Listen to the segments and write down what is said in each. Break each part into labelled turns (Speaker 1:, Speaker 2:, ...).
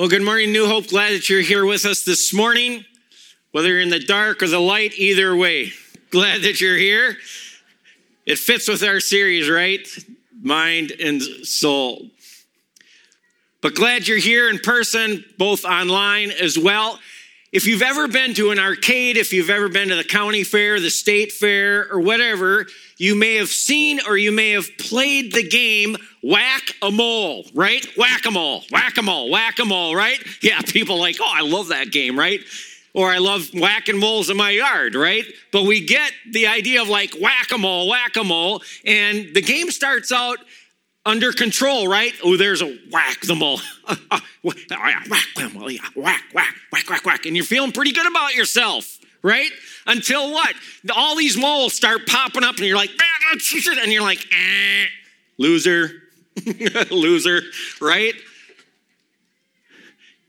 Speaker 1: Well, good morning, New Hope. Glad that you're here with us this morning, whether you're in the dark or the light, either way. Glad that you're here. It fits with our series, right? Mind and soul. But glad you're here in person, both online as well. If you've ever been to an arcade, if you've ever been to the county fair, the state fair, or whatever, you may have seen or you may have played the game whack a mole, right? Whack a mole, whack a mole, whack a mole, right? Yeah, people like, oh, I love that game, right? Or I love whacking moles in my yard, right? But we get the idea of like whack a mole, whack a mole, and the game starts out under control, right? Oh, there's a whack the mole. whack the mole, yeah, whack, whack, whack, whack, whack. And you're feeling pretty good about yourself, right? Until what? All these moles start popping up, and you're like, and you're like, eh, loser, loser, right?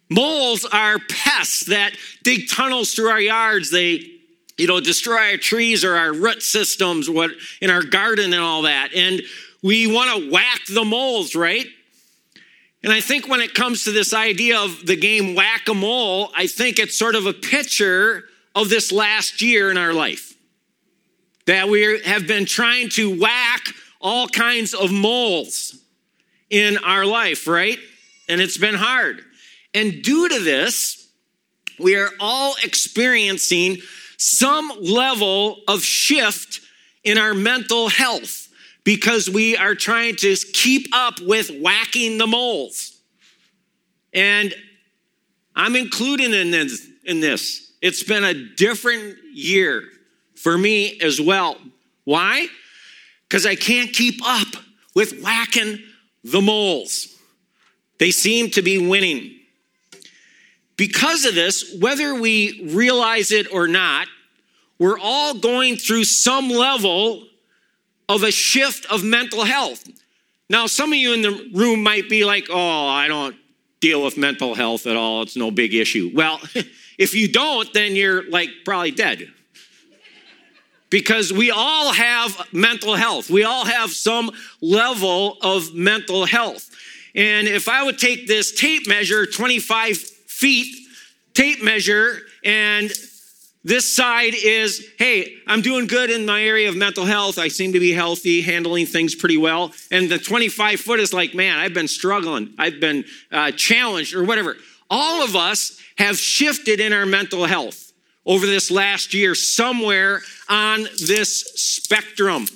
Speaker 1: Moles are pests that dig tunnels through our yards. They, you know, destroy our trees or our root systems, what in our garden and all that. And we want to whack the moles, right? And I think when it comes to this idea of the game whack a mole, I think it's sort of a picture of this last year in our life. That we have been trying to whack all kinds of moles in our life, right? And it's been hard. And due to this, we are all experiencing some level of shift in our mental health because we are trying to keep up with whacking the moles. And I'm included in this, in this. It's been a different year for me as well. Why? Because I can't keep up with whacking the moles. They seem to be winning. Because of this, whether we realize it or not, we're all going through some level of a shift of mental health. Now, some of you in the room might be like, oh, I don't deal with mental health at all. It's no big issue. Well, if you don't, then you're like probably dead. Because we all have mental health. We all have some level of mental health. And if I would take this tape measure, 25 feet tape measure, and this side is, hey, I'm doing good in my area of mental health. I seem to be healthy, handling things pretty well. And the 25 foot is like, man, I've been struggling. I've been uh, challenged or whatever. All of us have shifted in our mental health over this last year, somewhere on this spectrum.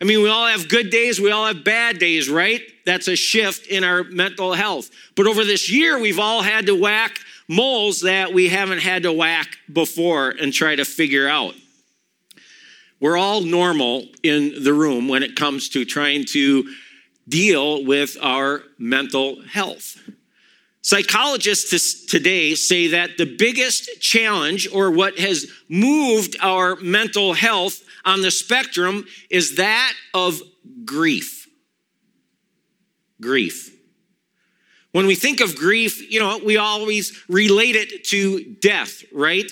Speaker 1: I mean, we all have good days, we all have bad days, right? That's a shift in our mental health. But over this year, we've all had to whack moles that we haven't had to whack before and try to figure out. We're all normal in the room when it comes to trying to deal with our mental health. Psychologists today say that the biggest challenge, or what has moved our mental health on the spectrum, is that of grief. Grief. When we think of grief, you know, we always relate it to death, right?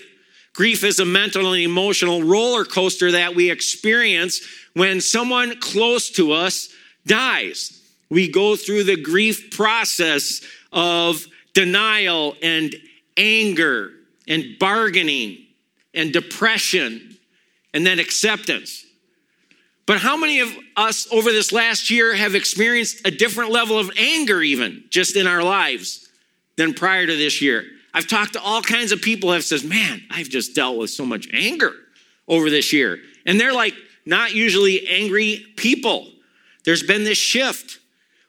Speaker 1: Grief is a mental and emotional roller coaster that we experience when someone close to us dies. We go through the grief process of denial and anger and bargaining and depression and then acceptance. But how many of us over this last year have experienced a different level of anger, even just in our lives, than prior to this year? I've talked to all kinds of people have says, "Man, I've just dealt with so much anger over this year," and they're like not usually angry people. There's been this shift.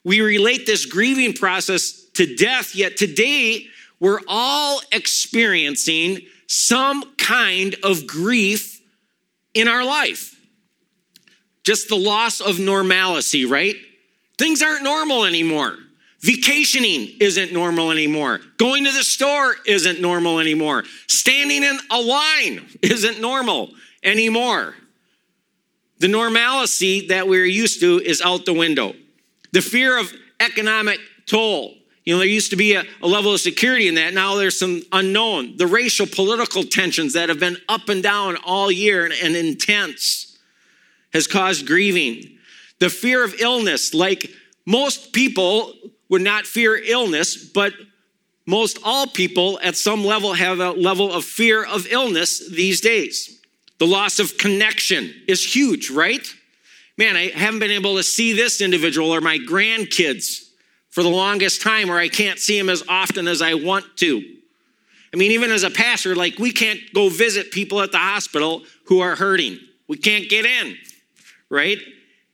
Speaker 1: We relate this grieving process to death, yet today we're all experiencing some kind of grief in our life just the loss of normalcy, right? Things aren't normal anymore. Vacationing isn't normal anymore. Going to the store isn't normal anymore. Standing in a line isn't normal anymore. The normalcy that we're used to is out the window. The fear of economic toll. You know, there used to be a, a, level of security in that. Now there's some unknown. The racial political tensions that have been up and down all year and, and intense has caused grieving. The fear of illness, like most people would not fear illness, but most all people at some level have a level of fear of illness these days. The loss of connection is huge, right? Man, I haven't been able to see this individual or my grandkids for the longest time, or I can't see them as often as I want to. I mean, even as a pastor, like we can't go visit people at the hospital who are hurting. We can't get in, right?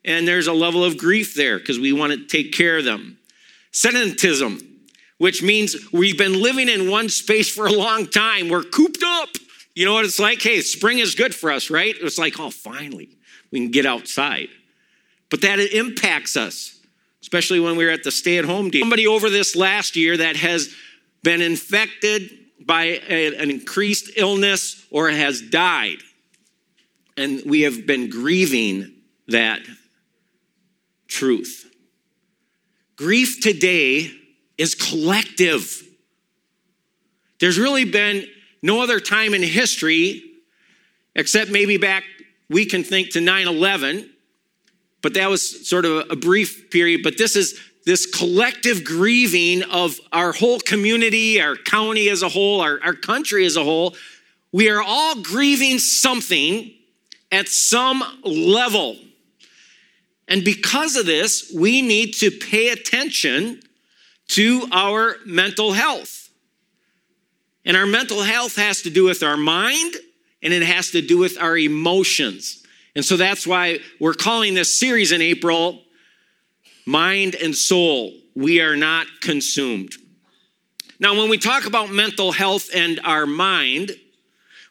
Speaker 1: And there's a level of grief there because we want to take care of them. Sedentism, which means we've been living in one space for a long time. We're cooped up. You know what it's like? Hey, spring is good for us, right? It's like, oh, finally, we can get outside. But that impacts us, especially when we're at the stay at home deal. Somebody over this last year that has been infected by a, an increased illness or has died. And we have been grieving that truth. Grief today is collective. There's really been no other time in history, except maybe back, we can think to 9 11, but that was sort of a brief period. But this is this collective grieving of our whole community, our county as a whole, our, our country as a whole. We are all grieving something at some level. And because of this, we need to pay attention to our mental health. And our mental health has to do with our mind and it has to do with our emotions. And so that's why we're calling this series in April Mind and Soul. We are not consumed. Now, when we talk about mental health and our mind,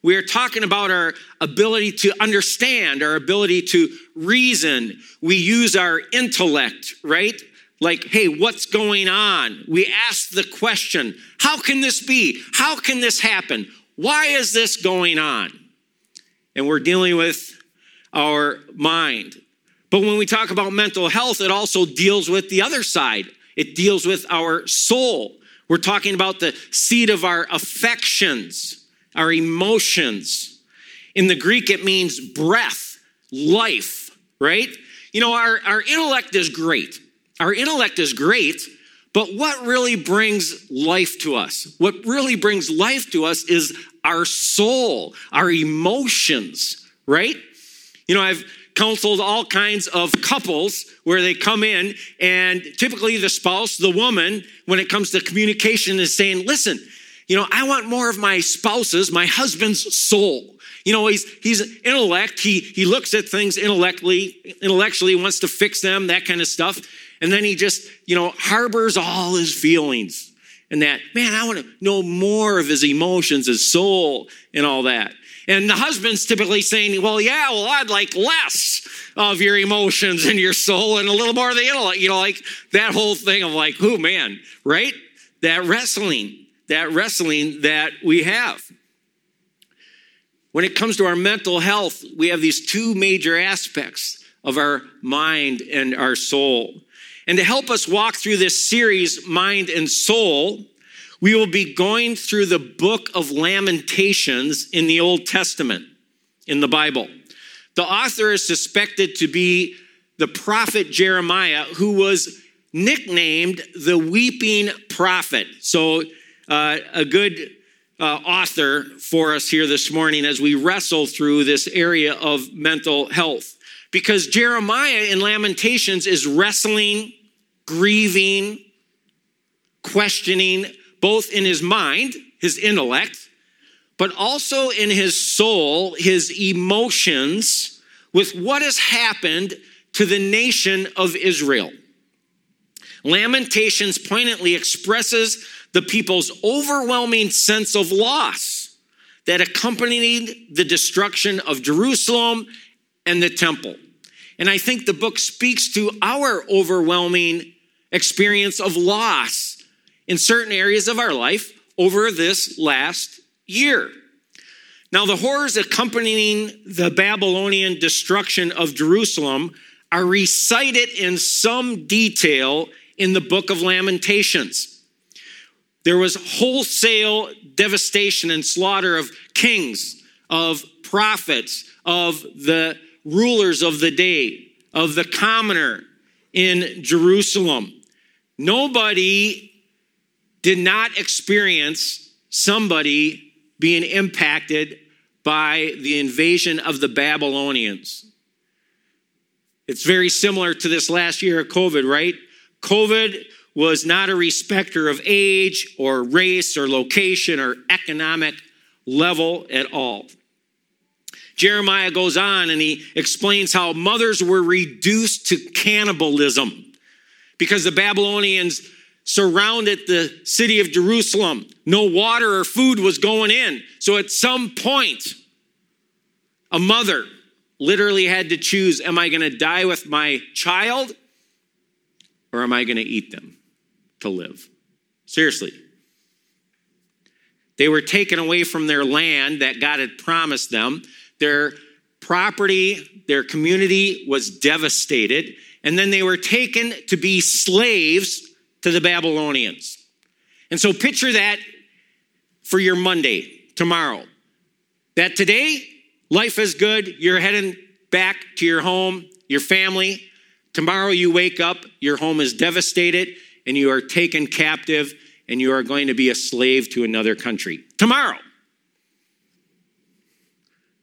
Speaker 1: we are talking about our ability to understand, our ability to reason. We use our intellect, right? Like, hey, what's going on? We ask the question, how can this be? How can this happen? Why is this going on? And we're dealing with our mind. But when we talk about mental health, it also deals with the other side. It deals with our soul. We're talking about the seat of our affections our emotions. In the Greek, it means breath, life, right? You know, our, our intellect is great. Our intellect is great, but what really brings life to us? What really brings life to us is our soul, our emotions, right? You know, I've counseled all kinds of couples where they come in, and typically the spouse, the woman, when it comes to communication, is saying, Listen, you know, I want more of my spouse's, my husband's soul. You know, he's he's intellect. He he looks at things intellectually, intellectually wants to fix them, that kind of stuff. And then he just, you know, harbors all his feelings. And that, man, I want to know more of his emotions, his soul, and all that. And the husband's typically saying, well, yeah, well, I'd like less of your emotions and your soul and a little more of the intellect. You know, like that whole thing of like, oh man, right? That wrestling that wrestling that we have. When it comes to our mental health, we have these two major aspects of our mind and our soul. And to help us walk through this series, Mind and Soul, we will be going through the book of Lamentations in the Old Testament, in the Bible. The author is suspected to be the prophet Jeremiah, who was nicknamed the weeping prophet. So uh, a good uh, author for us here this morning as we wrestle through this area of mental health. Because Jeremiah in Lamentations is wrestling, grieving, questioning, both in his mind, his intellect, but also in his soul, his emotions, with what has happened to the nation of Israel. Lamentations poignantly expresses the people's overwhelming sense of loss that accompanied the destruction of Jerusalem and the temple. And I think the book speaks to our overwhelming experience of loss in certain areas of our life over this last year. Now, the horrors accompanying the Babylonian destruction of Jerusalem are recited in some detail in the book of Lamentations. There was wholesale devastation and slaughter of kings, of prophets, of the rulers of the day, of the commoner in Jerusalem. Nobody did not experience somebody being impacted by the invasion of the Babylonians. It's very similar to this last year of COVID, right? COVID was not a respecter of age or race or location or economic level at all. Jeremiah goes on and he explains how mothers were reduced to cannibalism because the Babylonians surrounded the city of Jerusalem. No water or food was going in. So at some point, a mother literally had to choose Am I going to die with my child or am I going to eat them to live? Seriously. They were taken away from their land that God had promised them. Their property, their community was devastated. And then they were taken to be slaves to the Babylonians. And so picture that for your Monday, tomorrow. That today, life is good, you're heading back to your home, your family. Tomorrow you wake up, your home is devastated, and you are taken captive, and you are going to be a slave to another country. Tomorrow.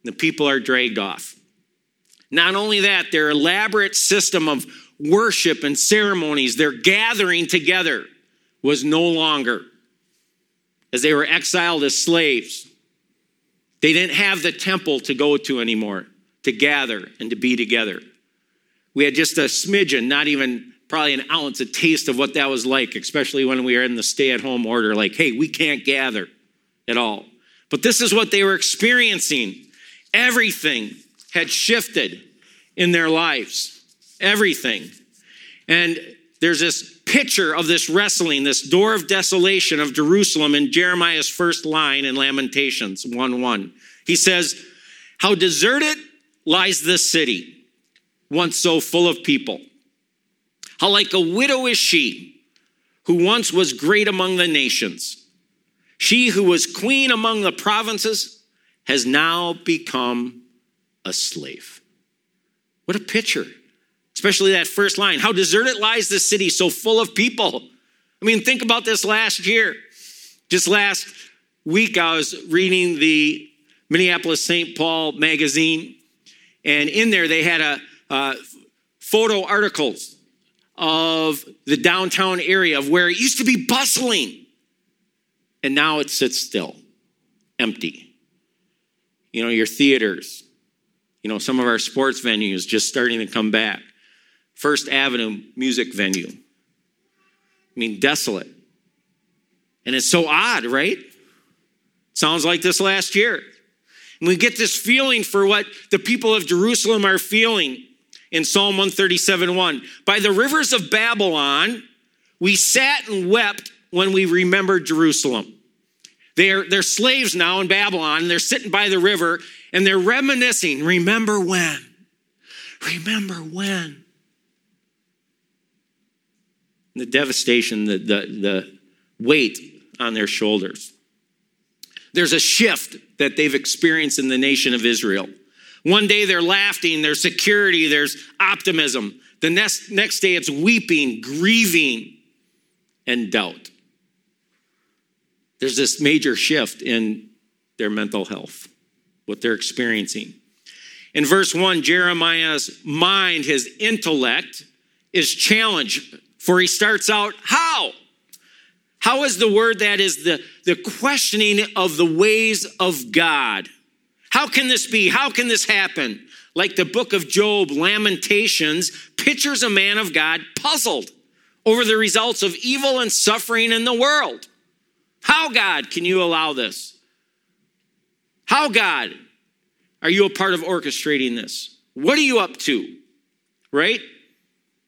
Speaker 1: The people are dragged off. Not only that, their elaborate system of worship and ceremonies, their gathering together was no longer as they were exiled as slaves. They didn't have the temple to go to anymore, to gather and to be together. We had just a smidgen, not even probably an ounce, a taste of what that was like, especially when we were in the stay at home order like, hey, we can't gather at all. But this is what they were experiencing. Everything had shifted in their lives everything. And there's this picture of this wrestling, this door of desolation of Jerusalem in Jeremiah's first line in Lamentations 1 1. He says, How deserted lies this city, once so full of people. How like a widow is she, who once was great among the nations. She who was queen among the provinces has now become a slave. What a picture especially that first line. How deserted lies the city, so full of people. I mean, think about this last year. Just last week, I was reading the Minneapolis St. Paul magazine, and in there they had a, a photo articles of the downtown area of where it used to be bustling, and now it sits still, empty. You know, your theaters, you know, some of our sports venues just starting to come back. First Avenue music venue. I mean, desolate. And it's so odd, right? Sounds like this last year. And we get this feeling for what the people of Jerusalem are feeling in Psalm 137 1. By the rivers of Babylon, we sat and wept when we remembered Jerusalem. They're, they're slaves now in Babylon, they're sitting by the river, and they're reminiscing. Remember when? Remember when? the devastation, the, the, the weight on their shoulders. There's a shift that they've experienced in the nation of Israel. One day they're laughing, there's security, there's optimism. The next, next day it's weeping, grieving, and doubt. There's this major shift in their mental health, what they're experiencing. In verse 1, Jeremiah's mind, his intellect, is challenged for he starts out, How? How is the word that is the, the questioning of the ways of God? How can this be? How can this happen? Like the book of Job, Lamentations, pictures a man of God puzzled over the results of evil and suffering in the world. How, God, can you allow this? How, God, are you a part of orchestrating this? What are you up to? Right?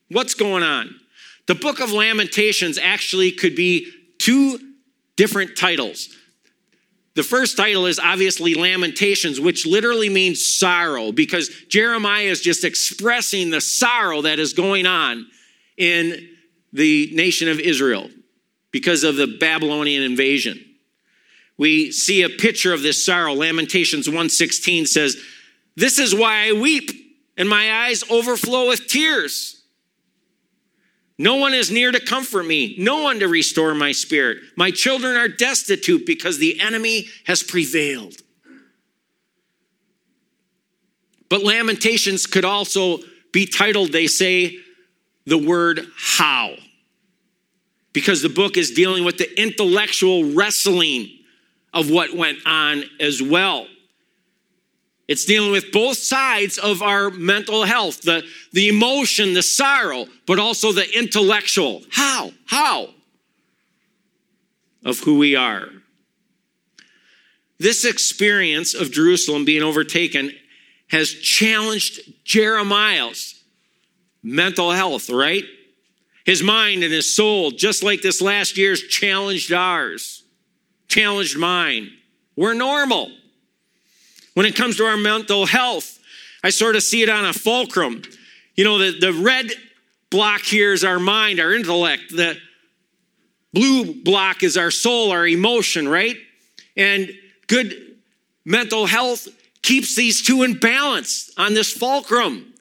Speaker 1: What's going on? The book of Lamentations actually could be two different titles. The first title is obviously Lamentations, which literally means sorrow, because Jeremiah is just expressing the sorrow that is going on in the nation of Israel because of the Babylonian invasion. We see a picture of this sorrow. Lamentations 1:16 says, "This is why I weep, and my eyes overflow with tears." No one is near to comfort me, no one to restore my spirit. My children are destitute because the enemy has prevailed. But Lamentations could also be titled, they say, the word how. Because the book is dealing with the intellectual wrestling of what went on as well. It's dealing with both sides of our mental health the, the emotion, the sorrow, but also the intellectual. How? How? Of who we are. This experience of Jerusalem being overtaken has challenged Jeremiah's mental health, right? His mind and his soul, just like this last year's challenged ours, challenged mine. We're normal. When it comes to our mental health, I sort of see it on a fulcrum. You know, the, the red block here is our mind, our intellect. The blue block is our soul, our emotion, right? And good mental health keeps these two in balance on this fulcrum.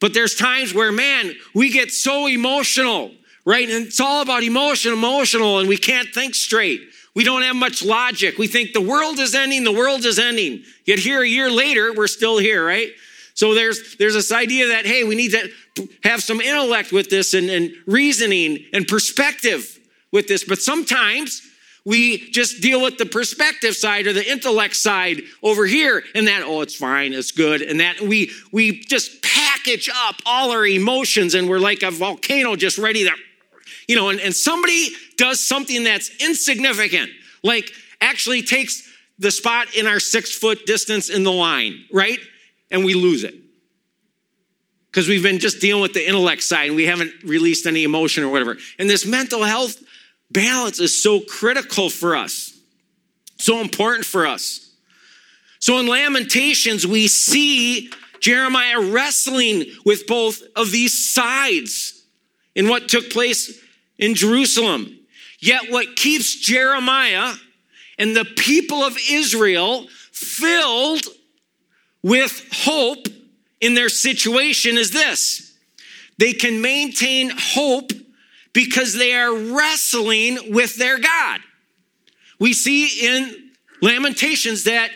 Speaker 1: But there's times where, man, we get so emotional, right? And it's all about emotion, emotional, and we can't think straight. We don't have much logic. We think the world is ending, the world is ending. Yet here a year later, we're still here, right? So there's there's this idea that hey, we need to have some intellect with this and, and reasoning and perspective with this. But sometimes we just deal with the perspective side or the intellect side over here, and that oh, it's fine, it's good, and that we we just package up all our emotions, and we're like a volcano just ready to you know, and, and somebody does something that's insignificant, like actually takes the spot in our six foot distance in the line, right? And we lose it. Because we've been just dealing with the intellect side and we haven't released any emotion or whatever. And this mental health balance is so critical for us, so important for us. So in Lamentations, we see Jeremiah wrestling with both of these sides in what took place in Jerusalem. Yet, what keeps Jeremiah and the people of Israel filled with hope in their situation is this they can maintain hope because they are wrestling with their God. We see in Lamentations that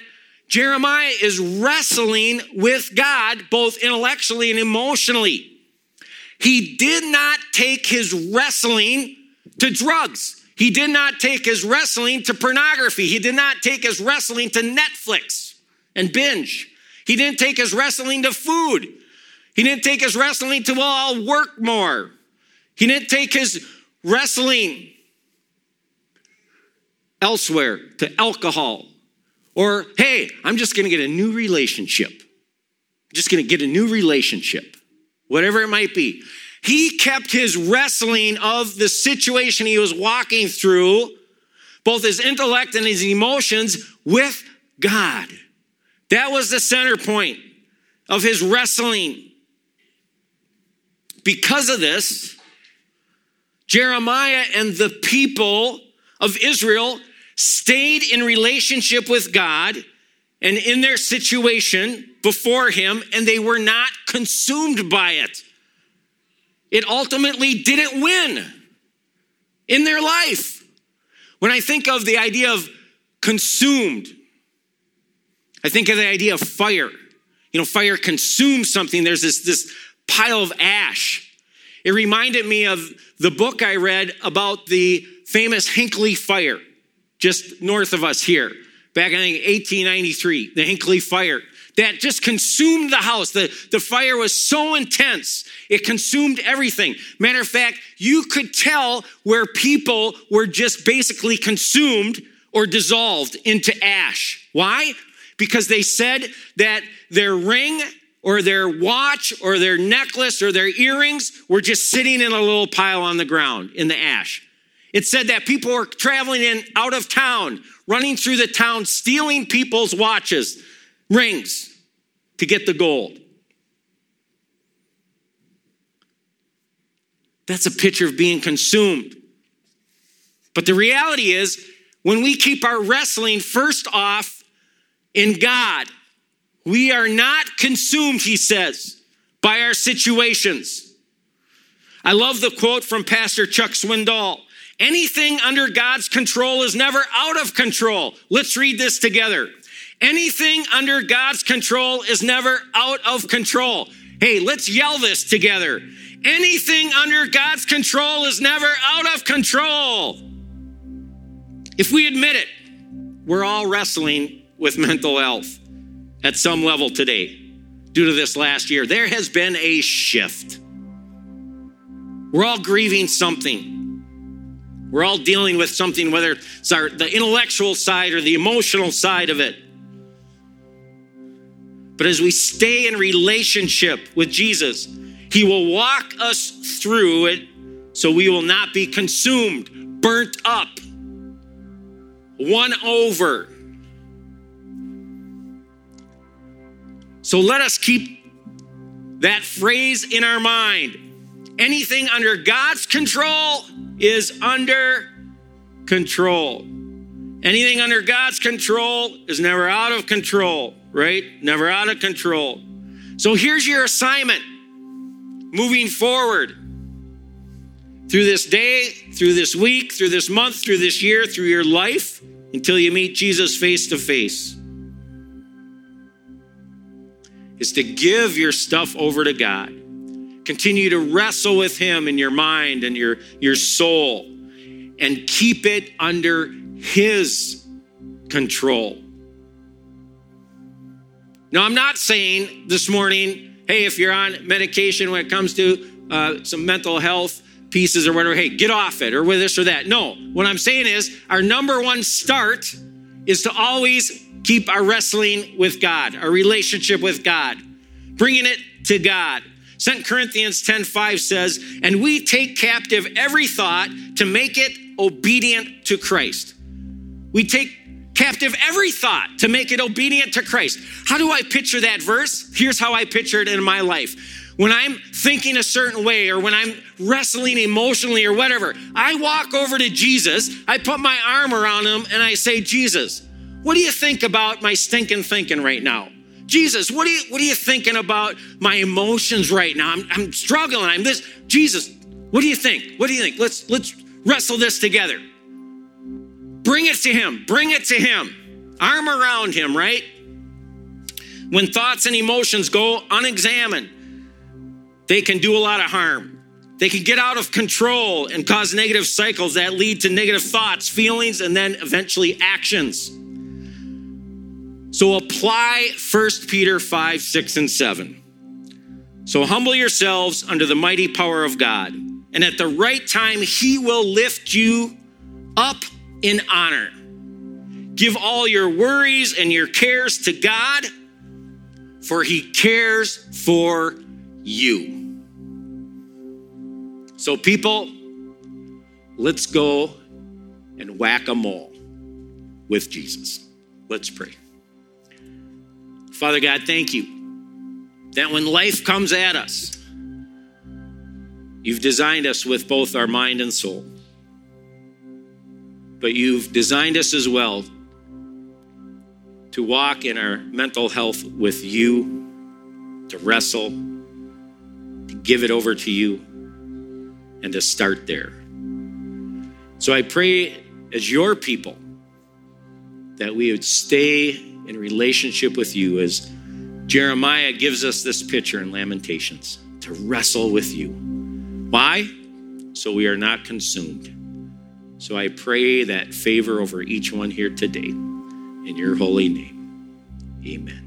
Speaker 1: Jeremiah is wrestling with God both intellectually and emotionally. He did not take his wrestling to drugs. He did not take his wrestling to pornography. He did not take his wrestling to Netflix and binge. He didn't take his wrestling to food. He didn't take his wrestling to, well, I'll work more. He didn't take his wrestling elsewhere to alcohol or, hey, I'm just going to get a new relationship. I'm just going to get a new relationship whatever it might be. He kept his wrestling of the situation he was walking through, both his intellect and his emotions, with God. That was the center point of his wrestling. Because of this, Jeremiah and the people of Israel stayed in relationship with God and in their situation before him, and they were not consumed by it. It ultimately didn't win in their life. When I think of the idea of consumed, I think of the idea of fire. You know, fire consumes something. There's this, this pile of ash. It reminded me of the book I read about the famous Hinckley fire, just north of us here back in 1893, the Hinckley fire that just consumed the house. The, the fire was so intense, it consumed everything. Matter of fact, you could tell where people were just basically consumed or dissolved into ash. Why? Because they said that their ring or their watch or their necklace or their earrings were just sitting in a little pile on the ground in the ash. It said that people were traveling in out of town running through the town, stealing people's watches, rings to get the gold. That's a picture of being consumed. But the reality is, when we keep our wrestling first off in God, we are not consumed, he says, by our situations. I love the quote from Pastor Chuck Swindoll. Anything under God's control is never out of control. Let's read this together. Anything under God's control is never out of control. Hey, let's yell this together. Anything under God's control is never out of control. If we admit it, we're all wrestling with mental health at some level today due to this last year. There has been a shift. We're all grieving something. We're all dealing with something, whether it's our, the intellectual side or the emotional side of it. But as we stay in relationship with Jesus, He will walk us through it so we will not be consumed, burnt up, won over. So let us keep that phrase in our mind. Anything under God's control is under control. Anything under God's control is never out of control right? Never out of control. So here's your assignment moving forward through this day, through this week, through this month, through this year, through your life until you meet Jesus face to face. Is to give your stuff over to God. Continue to wrestle with Him in your mind and your, your soul and keep it under His control. Now, I'm not saying this morning, hey, if you're on medication when it comes to uh, some mental health pieces or whatever, hey, get off it or with this or that. No, what I'm saying is our number one start is to always keep our wrestling with God, our relationship with God, bringing it to God. 2 Corinthians 10:5 says, "And we take captive every thought to make it obedient to Christ." We take captive every thought to make it obedient to Christ. How do I picture that verse? Here's how I picture it in my life. When I'm thinking a certain way or when I'm wrestling emotionally or whatever, I walk over to Jesus, I put my arm around him, and I say, Jesus, what do you think about my stinking thinking right now? Jesus, what are you what are you thinking about my emotions right now? I'm, I'm struggling. I'm this. Jesus, what do you think? What do you think? Let's let's wrestle this together. Bring it to him. Bring it to him. Arm around him, right? When thoughts and emotions go unexamined, they can do a lot of harm. They can get out of control and cause negative cycles that lead to negative thoughts, feelings, and then eventually actions. So apply 1 Peter 5, 6, and 7. So humble yourselves under the mighty power of God, and at the right time, he will lift you up in honor. Give all your worries and your cares to God, for He cares for you. So, people, let's go and whack a mole with Jesus. Let's pray. Father God, thank you that when life comes at us, you've designed us with both our mind and soul but you've designed us as well to walk in our mental health with you, to wrestle, to give it over to you, and to start there. So I pray as your people that we would stay in relationship with you as Jeremiah gives us this picture in Lamentations to wrestle with you. Why? So we are not consumed. So I pray that favor over each one here today. In your holy name, amen.